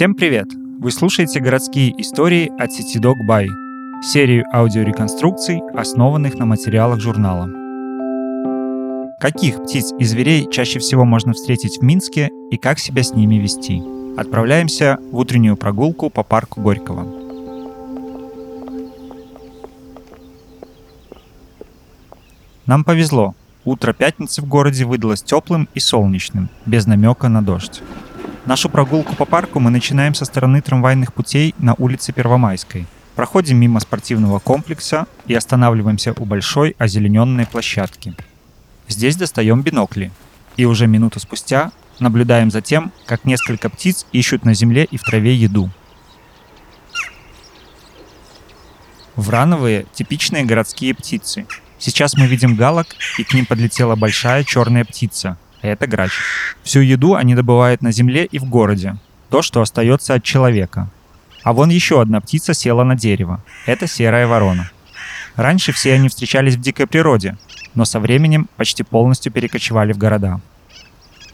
Всем привет! Вы слушаете городские истории от CityDog By, серию аудиореконструкций, основанных на материалах журнала. Каких птиц и зверей чаще всего можно встретить в Минске и как себя с ними вести? Отправляемся в утреннюю прогулку по парку Горького. Нам повезло. Утро пятницы в городе выдалось теплым и солнечным, без намека на дождь. Нашу прогулку по парку мы начинаем со стороны трамвайных путей на улице Первомайской. Проходим мимо спортивного комплекса и останавливаемся у большой озелененной площадки. Здесь достаем бинокли. И уже минуту спустя наблюдаем за тем, как несколько птиц ищут на земле и в траве еду. Врановые – типичные городские птицы. Сейчас мы видим галок, и к ним подлетела большая черная птица – это грач. Всю еду они добывают на земле и в городе. То, что остается от человека. А вон еще одна птица села на дерево. Это серая ворона. Раньше все они встречались в дикой природе, но со временем почти полностью перекочевали в города.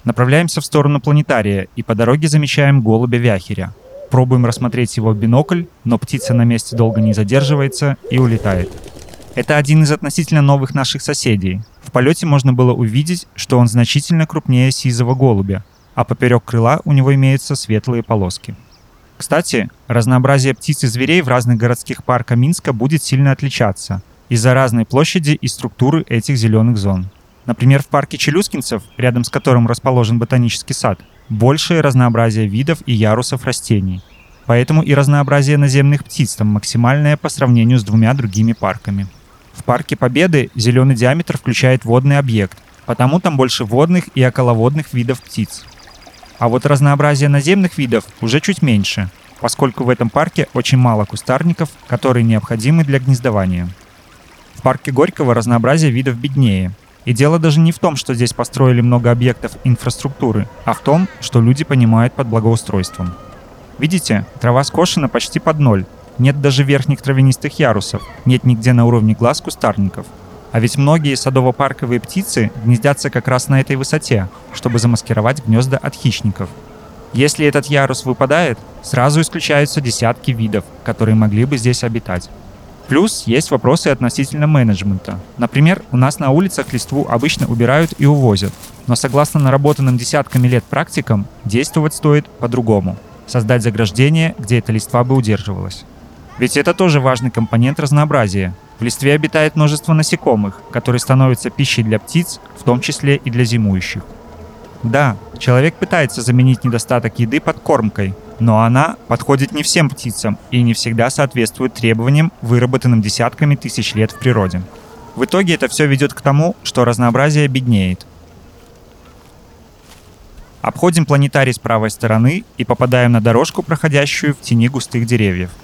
Направляемся в сторону планетария и по дороге замечаем голубя вяхеря. Пробуем рассмотреть его в бинокль, но птица на месте долго не задерживается и улетает. Это один из относительно новых наших соседей. Полете можно было увидеть, что он значительно крупнее сизого голубя, а поперек крыла у него имеются светлые полоски. Кстати, разнообразие птиц и зверей в разных городских парках Минска будет сильно отличаться из-за разной площади и структуры этих зеленых зон. Например, в парке Челюскинцев, рядом с которым расположен ботанический сад, большее разнообразие видов и ярусов растений. Поэтому и разнообразие наземных птиц там максимальное по сравнению с двумя другими парками. Парке Победы зеленый диаметр включает водный объект, потому там больше водных и околоводных видов птиц. А вот разнообразие наземных видов уже чуть меньше, поскольку в этом парке очень мало кустарников, которые необходимы для гнездования. В парке Горького разнообразие видов беднее. И дело даже не в том, что здесь построили много объектов инфраструктуры, а в том, что люди понимают под благоустройством. Видите, трава скошена почти под ноль, нет даже верхних травянистых ярусов, нет нигде на уровне глаз кустарников. А ведь многие садово-парковые птицы гнездятся как раз на этой высоте, чтобы замаскировать гнезда от хищников. Если этот ярус выпадает, сразу исключаются десятки видов, которые могли бы здесь обитать. Плюс есть вопросы относительно менеджмента. Например, у нас на улицах листву обычно убирают и увозят, но согласно наработанным десятками лет практикам, действовать стоит по-другому. Создать заграждение, где эта листва бы удерживалась. Ведь это тоже важный компонент разнообразия. В листве обитает множество насекомых, которые становятся пищей для птиц, в том числе и для зимующих. Да, человек пытается заменить недостаток еды подкормкой, но она подходит не всем птицам и не всегда соответствует требованиям, выработанным десятками тысяч лет в природе. В итоге это все ведет к тому, что разнообразие беднеет. Обходим планетарий с правой стороны и попадаем на дорожку, проходящую в тени густых деревьев –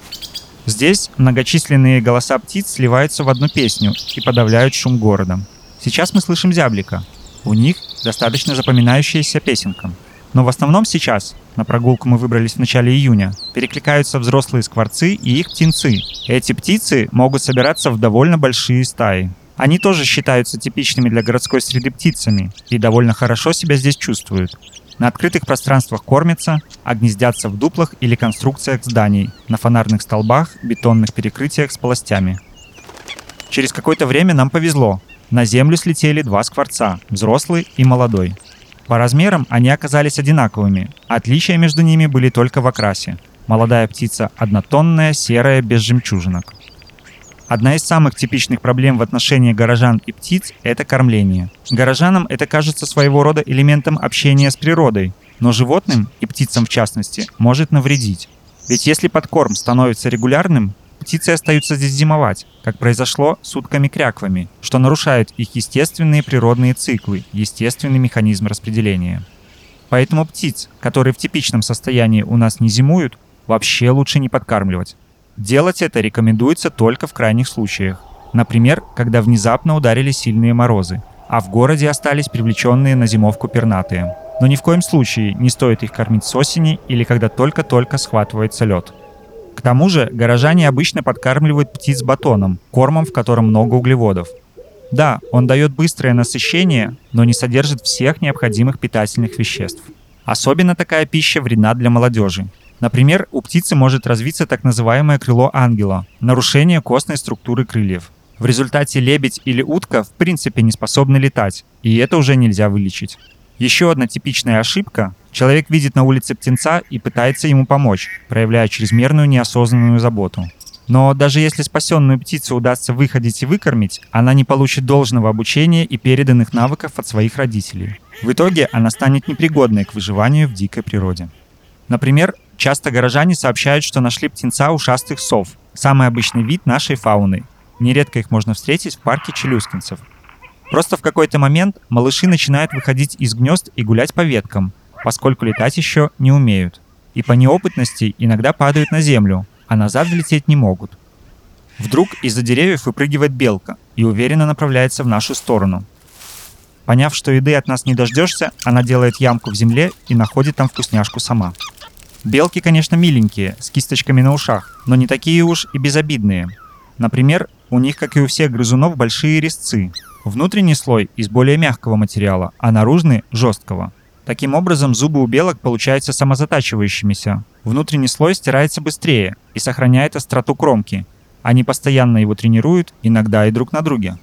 Здесь многочисленные голоса птиц сливаются в одну песню и подавляют шум города. Сейчас мы слышим зяблика. У них достаточно запоминающаяся песенка. Но в основном сейчас, на прогулку мы выбрались в начале июня, перекликаются взрослые скворцы и их птенцы. Эти птицы могут собираться в довольно большие стаи. Они тоже считаются типичными для городской среды птицами и довольно хорошо себя здесь чувствуют. На открытых пространствах кормятся, а гнездятся в дуплах или конструкциях зданий, на фонарных столбах, бетонных перекрытиях с полостями. Через какое-то время нам повезло. На землю слетели два скворца, взрослый и молодой. По размерам они оказались одинаковыми, отличия между ними были только в окрасе. Молодая птица однотонная, серая, без жемчужинок. Одна из самых типичных проблем в отношении горожан и птиц – это кормление. Горожанам это кажется своего рода элементом общения с природой, но животным, и птицам в частности, может навредить. Ведь если подкорм становится регулярным, птицы остаются здесь зимовать, как произошло с утками-кряквами, что нарушает их естественные природные циклы, естественный механизм распределения. Поэтому птиц, которые в типичном состоянии у нас не зимуют, вообще лучше не подкармливать. Делать это рекомендуется только в крайних случаях. Например, когда внезапно ударили сильные морозы, а в городе остались привлеченные на зимовку пернатые. Но ни в коем случае не стоит их кормить с осени или когда только-только схватывается лед. К тому же горожане обычно подкармливают птиц батоном, кормом, в котором много углеводов. Да, он дает быстрое насыщение, но не содержит всех необходимых питательных веществ. Особенно такая пища вредна для молодежи, Например, у птицы может развиться так называемое крыло ангела – нарушение костной структуры крыльев. В результате лебедь или утка в принципе не способны летать, и это уже нельзя вылечить. Еще одна типичная ошибка – человек видит на улице птенца и пытается ему помочь, проявляя чрезмерную неосознанную заботу. Но даже если спасенную птицу удастся выходить и выкормить, она не получит должного обучения и переданных навыков от своих родителей. В итоге она станет непригодной к выживанию в дикой природе. Например, часто горожане сообщают, что нашли птенца ушастых сов, самый обычный вид нашей фауны. Нередко их можно встретить в парке челюскинцев. Просто в какой-то момент малыши начинают выходить из гнезд и гулять по веткам, поскольку летать еще не умеют. И по неопытности иногда падают на землю, а назад взлететь не могут. Вдруг из-за деревьев выпрыгивает белка и уверенно направляется в нашу сторону. Поняв, что еды от нас не дождешься, она делает ямку в земле и находит там вкусняшку сама. Белки, конечно, миленькие, с кисточками на ушах, но не такие уж и безобидные. Например, у них, как и у всех грызунов, большие резцы. Внутренний слой из более мягкого материала, а наружный – жесткого. Таким образом, зубы у белок получаются самозатачивающимися. Внутренний слой стирается быстрее и сохраняет остроту кромки. Они постоянно его тренируют, иногда и друг на друге.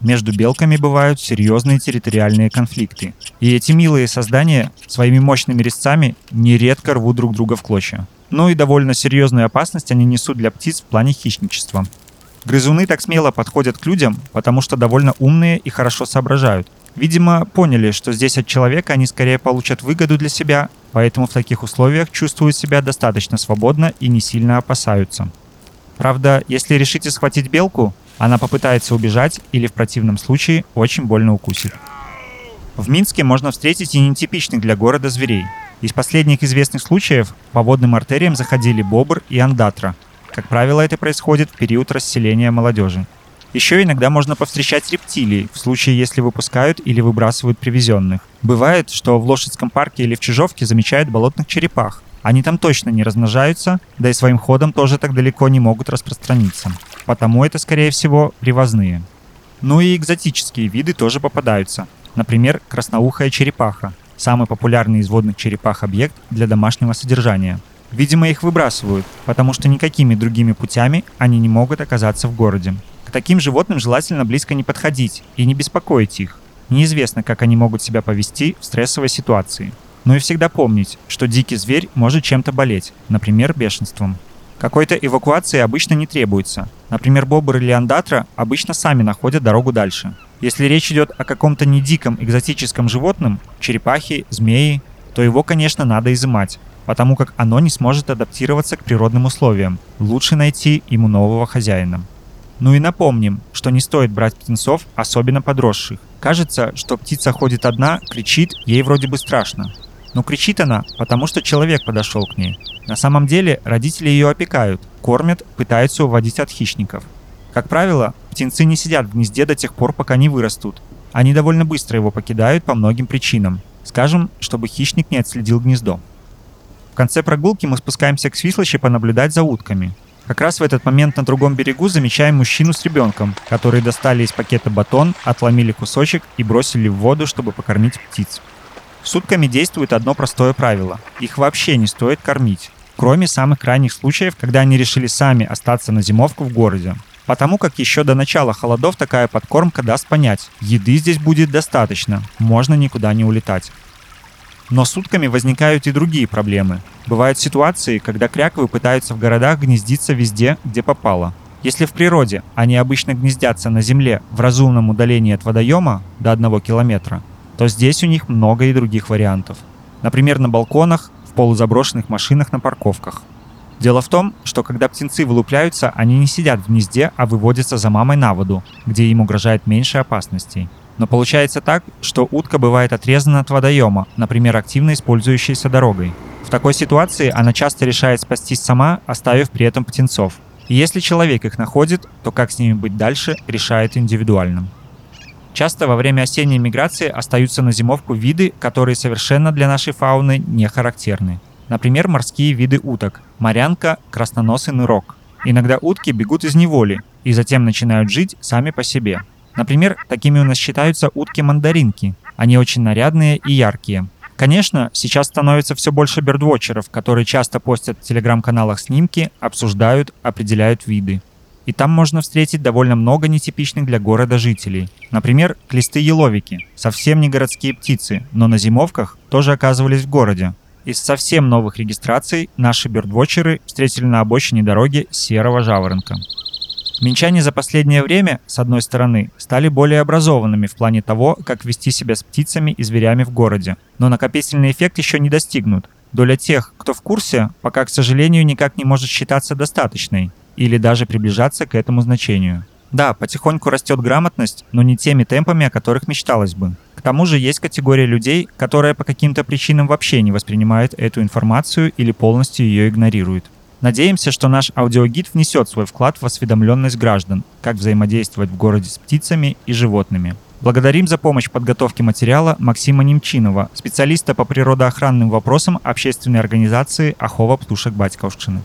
Между белками бывают серьезные территориальные конфликты. И эти милые создания своими мощными резцами нередко рвут друг друга в клочья. Ну и довольно серьезную опасность они несут для птиц в плане хищничества. Грызуны так смело подходят к людям, потому что довольно умные и хорошо соображают. Видимо, поняли, что здесь от человека они скорее получат выгоду для себя, поэтому в таких условиях чувствуют себя достаточно свободно и не сильно опасаются. Правда, если решите схватить белку, она попытается убежать или в противном случае очень больно укусит. В Минске можно встретить и нетипичных для города зверей. Из последних известных случаев по водным артериям заходили бобр и андатра. Как правило, это происходит в период расселения молодежи. Еще иногда можно повстречать рептилии, в случае, если выпускают или выбрасывают привезенных. Бывает, что в Лошадском парке или в Чижовке замечают болотных черепах. Они там точно не размножаются, да и своим ходом тоже так далеко не могут распространиться. Потому это, скорее всего, привозные. Ну и экзотические виды тоже попадаются. Например, красноухая черепаха. Самый популярный из водных черепах объект для домашнего содержания. Видимо, их выбрасывают, потому что никакими другими путями они не могут оказаться в городе. К таким животным желательно близко не подходить и не беспокоить их. Неизвестно, как они могут себя повести в стрессовой ситуации. Но и всегда помнить, что дикий зверь может чем-то болеть, например, бешенством. Какой-то эвакуации обычно не требуется. Например, бобр или андатра обычно сами находят дорогу дальше. Если речь идет о каком-то не диком экзотическом животном, черепахе, змеи, то его, конечно, надо изымать, потому как оно не сможет адаптироваться к природным условиям. Лучше найти ему нового хозяина. Ну и напомним, что не стоит брать птенцов, особенно подросших. Кажется, что птица ходит одна, кричит, ей вроде бы страшно. Но кричит она, потому что человек подошел к ней. На самом деле родители ее опекают, кормят, пытаются уводить от хищников. Как правило, птенцы не сидят в гнезде до тех пор, пока не вырастут. Они довольно быстро его покидают по многим причинам. Скажем, чтобы хищник не отследил гнездо. В конце прогулки мы спускаемся к Свислочи понаблюдать за утками. Как раз в этот момент на другом берегу замечаем мужчину с ребенком, которые достали из пакета батон, отломили кусочек и бросили в воду, чтобы покормить птиц. С утками действует одно простое правило. Их вообще не стоит кормить. Кроме самых крайних случаев, когда они решили сами остаться на зимовку в городе. Потому как еще до начала холодов такая подкормка даст понять, еды здесь будет достаточно, можно никуда не улетать. Но с утками возникают и другие проблемы. Бывают ситуации, когда кряквы пытаются в городах гнездиться везде, где попало. Если в природе они обычно гнездятся на земле в разумном удалении от водоема до 1 километра, то здесь у них много и других вариантов. Например, на балконах, в полузаброшенных машинах на парковках. Дело в том, что когда птенцы вылупляются, они не сидят в гнезде, а выводятся за мамой на воду, где им угрожает меньше опасностей. Но получается так, что утка бывает отрезана от водоема, например, активно использующейся дорогой. В такой ситуации она часто решает спастись сама, оставив при этом птенцов. И если человек их находит, то как с ними быть дальше, решает индивидуально. Часто во время осенней миграции остаются на зимовку виды, которые совершенно для нашей фауны не характерны. Например, морские виды уток – морянка, красноносый нырок. Иногда утки бегут из неволи и затем начинают жить сами по себе. Например, такими у нас считаются утки-мандаринки. Они очень нарядные и яркие. Конечно, сейчас становится все больше бердвотчеров, которые часто постят в телеграм-каналах снимки, обсуждают, определяют виды. И там можно встретить довольно много нетипичных для города жителей. Например, клесты-еловики. Совсем не городские птицы, но на зимовках тоже оказывались в городе. Из совсем новых регистраций наши бердвотчеры встретили на обочине дороги серого жаворонка. Минчане за последнее время, с одной стороны, стали более образованными в плане того, как вести себя с птицами и зверями в городе. Но накопительный эффект еще не достигнут. Доля тех, кто в курсе, пока, к сожалению, никак не может считаться достаточной или даже приближаться к этому значению. Да, потихоньку растет грамотность, но не теми темпами, о которых мечталось бы. К тому же есть категория людей, которая по каким-то причинам вообще не воспринимает эту информацию или полностью ее игнорирует. Надеемся, что наш аудиогид внесет свой вклад в осведомленность граждан, как взаимодействовать в городе с птицами и животными. Благодарим за помощь в подготовке материала Максима Немчинова, специалиста по природоохранным вопросам общественной организации Ахова Птушек Батьковщины.